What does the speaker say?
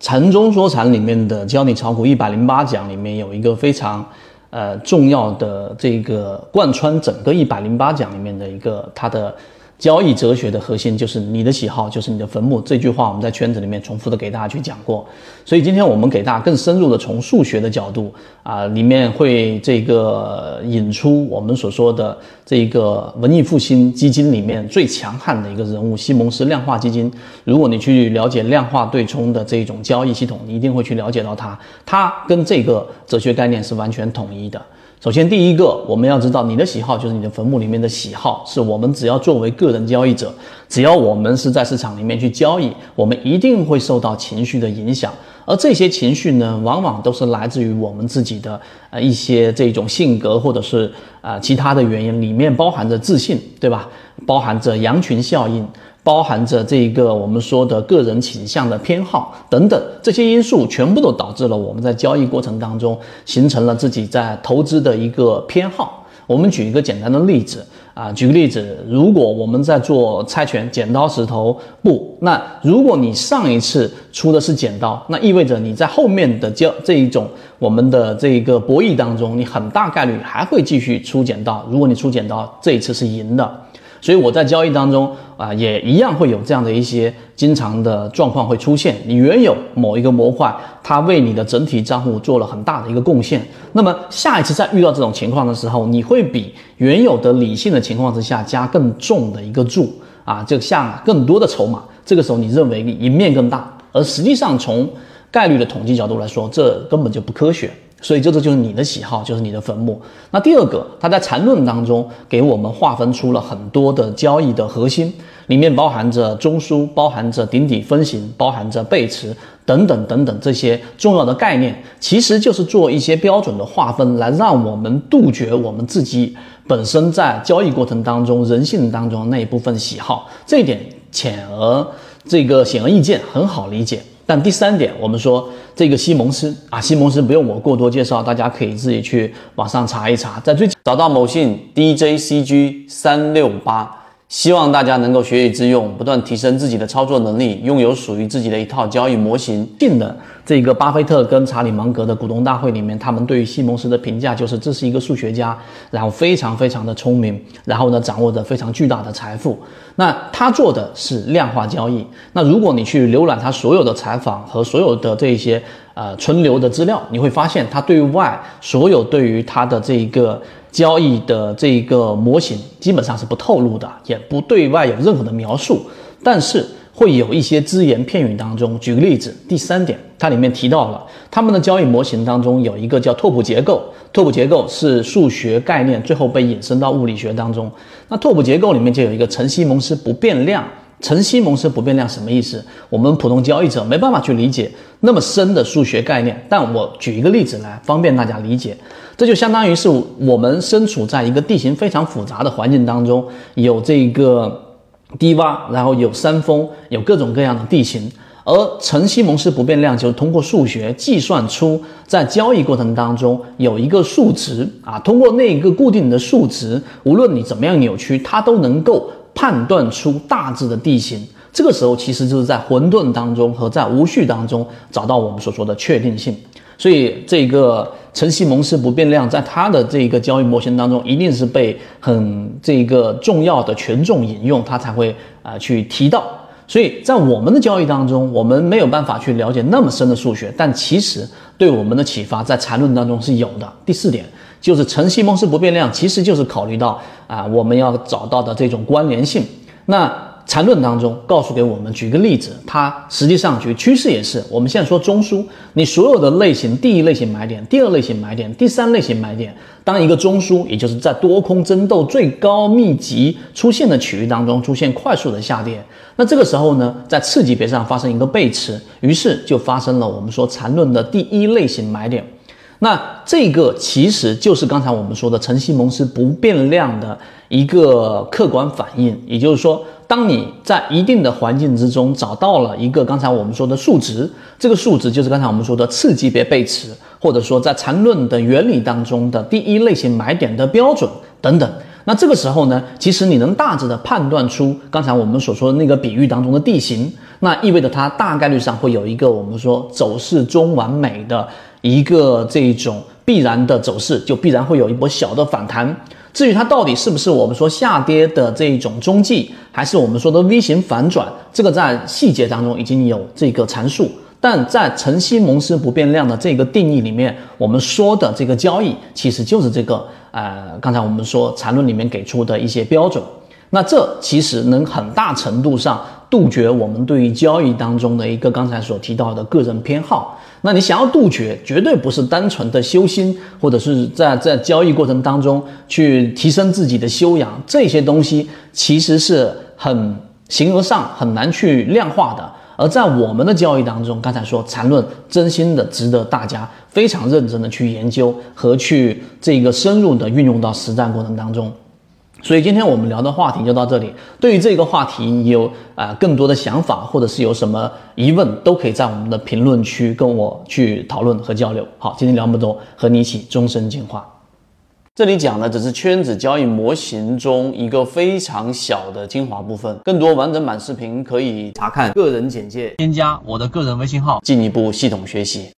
禅中说禅里面的教你炒股一百零八讲里面有一个非常呃重要的这个贯穿整个一百零八讲里面的一个它的。交易哲学的核心就是你的喜好就是你的坟墓，这句话我们在圈子里面重复的给大家去讲过。所以今天我们给大家更深入的从数学的角度啊，里面会这个引出我们所说的这一个文艺复兴基金里面最强悍的一个人物——西蒙斯量化基金。如果你去了解量化对冲的这种交易系统，你一定会去了解到它，它跟这个哲学概念是完全统一的。首先，第一个，我们要知道你的喜好就是你的坟墓里面的喜好，是我们只要作为个人交易者，只要我们是在市场里面去交易，我们一定会受到情绪的影响，而这些情绪呢，往往都是来自于我们自己的呃一些这种性格或者是呃其他的原因，里面包含着自信，对吧？包含着羊群效应。包含着这一个我们说的个人倾向的偏好等等这些因素，全部都导致了我们在交易过程当中形成了自己在投资的一个偏好。我们举一个简单的例子啊，举个例子，如果我们在做猜拳，剪刀石头布，那如果你上一次出的是剪刀，那意味着你在后面的交这一种我们的这个博弈当中，你很大概率还会继续出剪刀。如果你出剪刀，这一次是赢的。所以我在交易当中啊，也一样会有这样的一些经常的状况会出现。你原有某一个模块，它为你的整体账户做了很大的一个贡献，那么下一次再遇到这种情况的时候，你会比原有的理性的情况之下加更重的一个注啊，就下更多的筹码。这个时候你认为你赢面更大，而实际上从概率的统计角度来说，这根本就不科学。所以，这个就是你的喜好，就是你的坟墓。那第二个，他在缠论当中给我们划分出了很多的交易的核心，里面包含着中枢，包含着顶底分型，包含着背驰等等等等这些重要的概念，其实就是做一些标准的划分，来让我们杜绝我们自己本身在交易过程当中人性当中那一部分喜好。这一点浅而这个显而易见，很好理解。但第三点，我们说这个西蒙斯啊，西蒙斯不用我过多介绍，大家可以自己去网上查一查，在最近找到某信 DJCG 三六八。希望大家能够学以致用，不断提升自己的操作能力，拥有属于自己的一套交易模型。近的这个巴菲特跟查理芒格的股东大会里面，他们对于西蒙斯的评价就是这是一个数学家，然后非常非常的聪明，然后呢掌握着非常巨大的财富。那他做的是量化交易。那如果你去浏览他所有的采访和所有的这一些呃存留的资料，你会发现他对外所有对于他的这一个。交易的这个模型基本上是不透露的，也不对外有任何的描述，但是会有一些只言片语当中。举个例子，第三点，它里面提到了他们的交易模型当中有一个叫拓扑结构，拓扑结构是数学概念，最后被引申到物理学当中。那拓扑结构里面就有一个陈西蒙斯不变量。陈西蒙斯不变量什么意思？我们普通交易者没办法去理解那么深的数学概念，但我举一个例子来方便大家理解。这就相当于是我们身处在一个地形非常复杂的环境当中，有这个低洼，然后有山峰，有各种各样的地形。而陈西蒙斯不变量就是通过数学计算出在交易过程当中有一个数值啊，通过那个固定的数值，无论你怎么样扭曲，它都能够。判断出大致的地形，这个时候其实就是在混沌当中和在无序当中找到我们所说的确定性。所以这个陈西蒙氏不变量在它的这个交易模型当中，一定是被很这个重要的权重引用，它才会啊去提到。所以在我们的交易当中，我们没有办法去了解那么深的数学，但其实对我们的启发在缠论当中是有的。第四点。就是陈西蒙斯不变量，其实就是考虑到啊，我们要找到的这种关联性。那缠论当中告诉给我们，举个例子，它实际上举趋势也是。我们现在说中枢，你所有的类型，第一类型买点，第二类型买点，第三类型买点，当一个中枢，也就是在多空争斗最高密集出现的区域当中出现快速的下跌，那这个时候呢，在次级别上发生一个背驰，于是就发生了我们说缠论的第一类型买点。那这个其实就是刚才我们说的陈西蒙斯不变量的一个客观反应，也就是说，当你在一定的环境之中找到了一个刚才我们说的数值，这个数值就是刚才我们说的次级别背驰，或者说在缠论的原理当中的第一类型买点的标准等等。那这个时候呢，其实你能大致的判断出刚才我们所说的那个比喻当中的地形。那意味着它大概率上会有一个我们说走势中完美的一个这种必然的走势，就必然会有一波小的反弹。至于它到底是不是我们说下跌的这一种中继，还是我们说的 V 型反转，这个在细节当中已经有这个阐述。但在晨曦蒙斯不变量的这个定义里面，我们说的这个交易其实就是这个呃，刚才我们说缠论里面给出的一些标准。那这其实能很大程度上杜绝我们对于交易当中的一个刚才所提到的个人偏好。那你想要杜绝，绝对不是单纯的修心，或者是在在交易过程当中去提升自己的修养，这些东西其实是很形而上很难去量化的。而在我们的交易当中，刚才说缠论真心的值得大家非常认真的去研究和去这个深入的运用到实战过程当中。所以今天我们聊的话题就到这里。对于这个话题，你有啊更多的想法，或者是有什么疑问，都可以在我们的评论区跟我去讨论和交流。好，今天聊这么多，和你一起终身进化。这里讲的只是圈子交易模型中一个非常小的精华部分，更多完整版视频可以查看个人简介，添加我的个人微信号，进一步系统学习。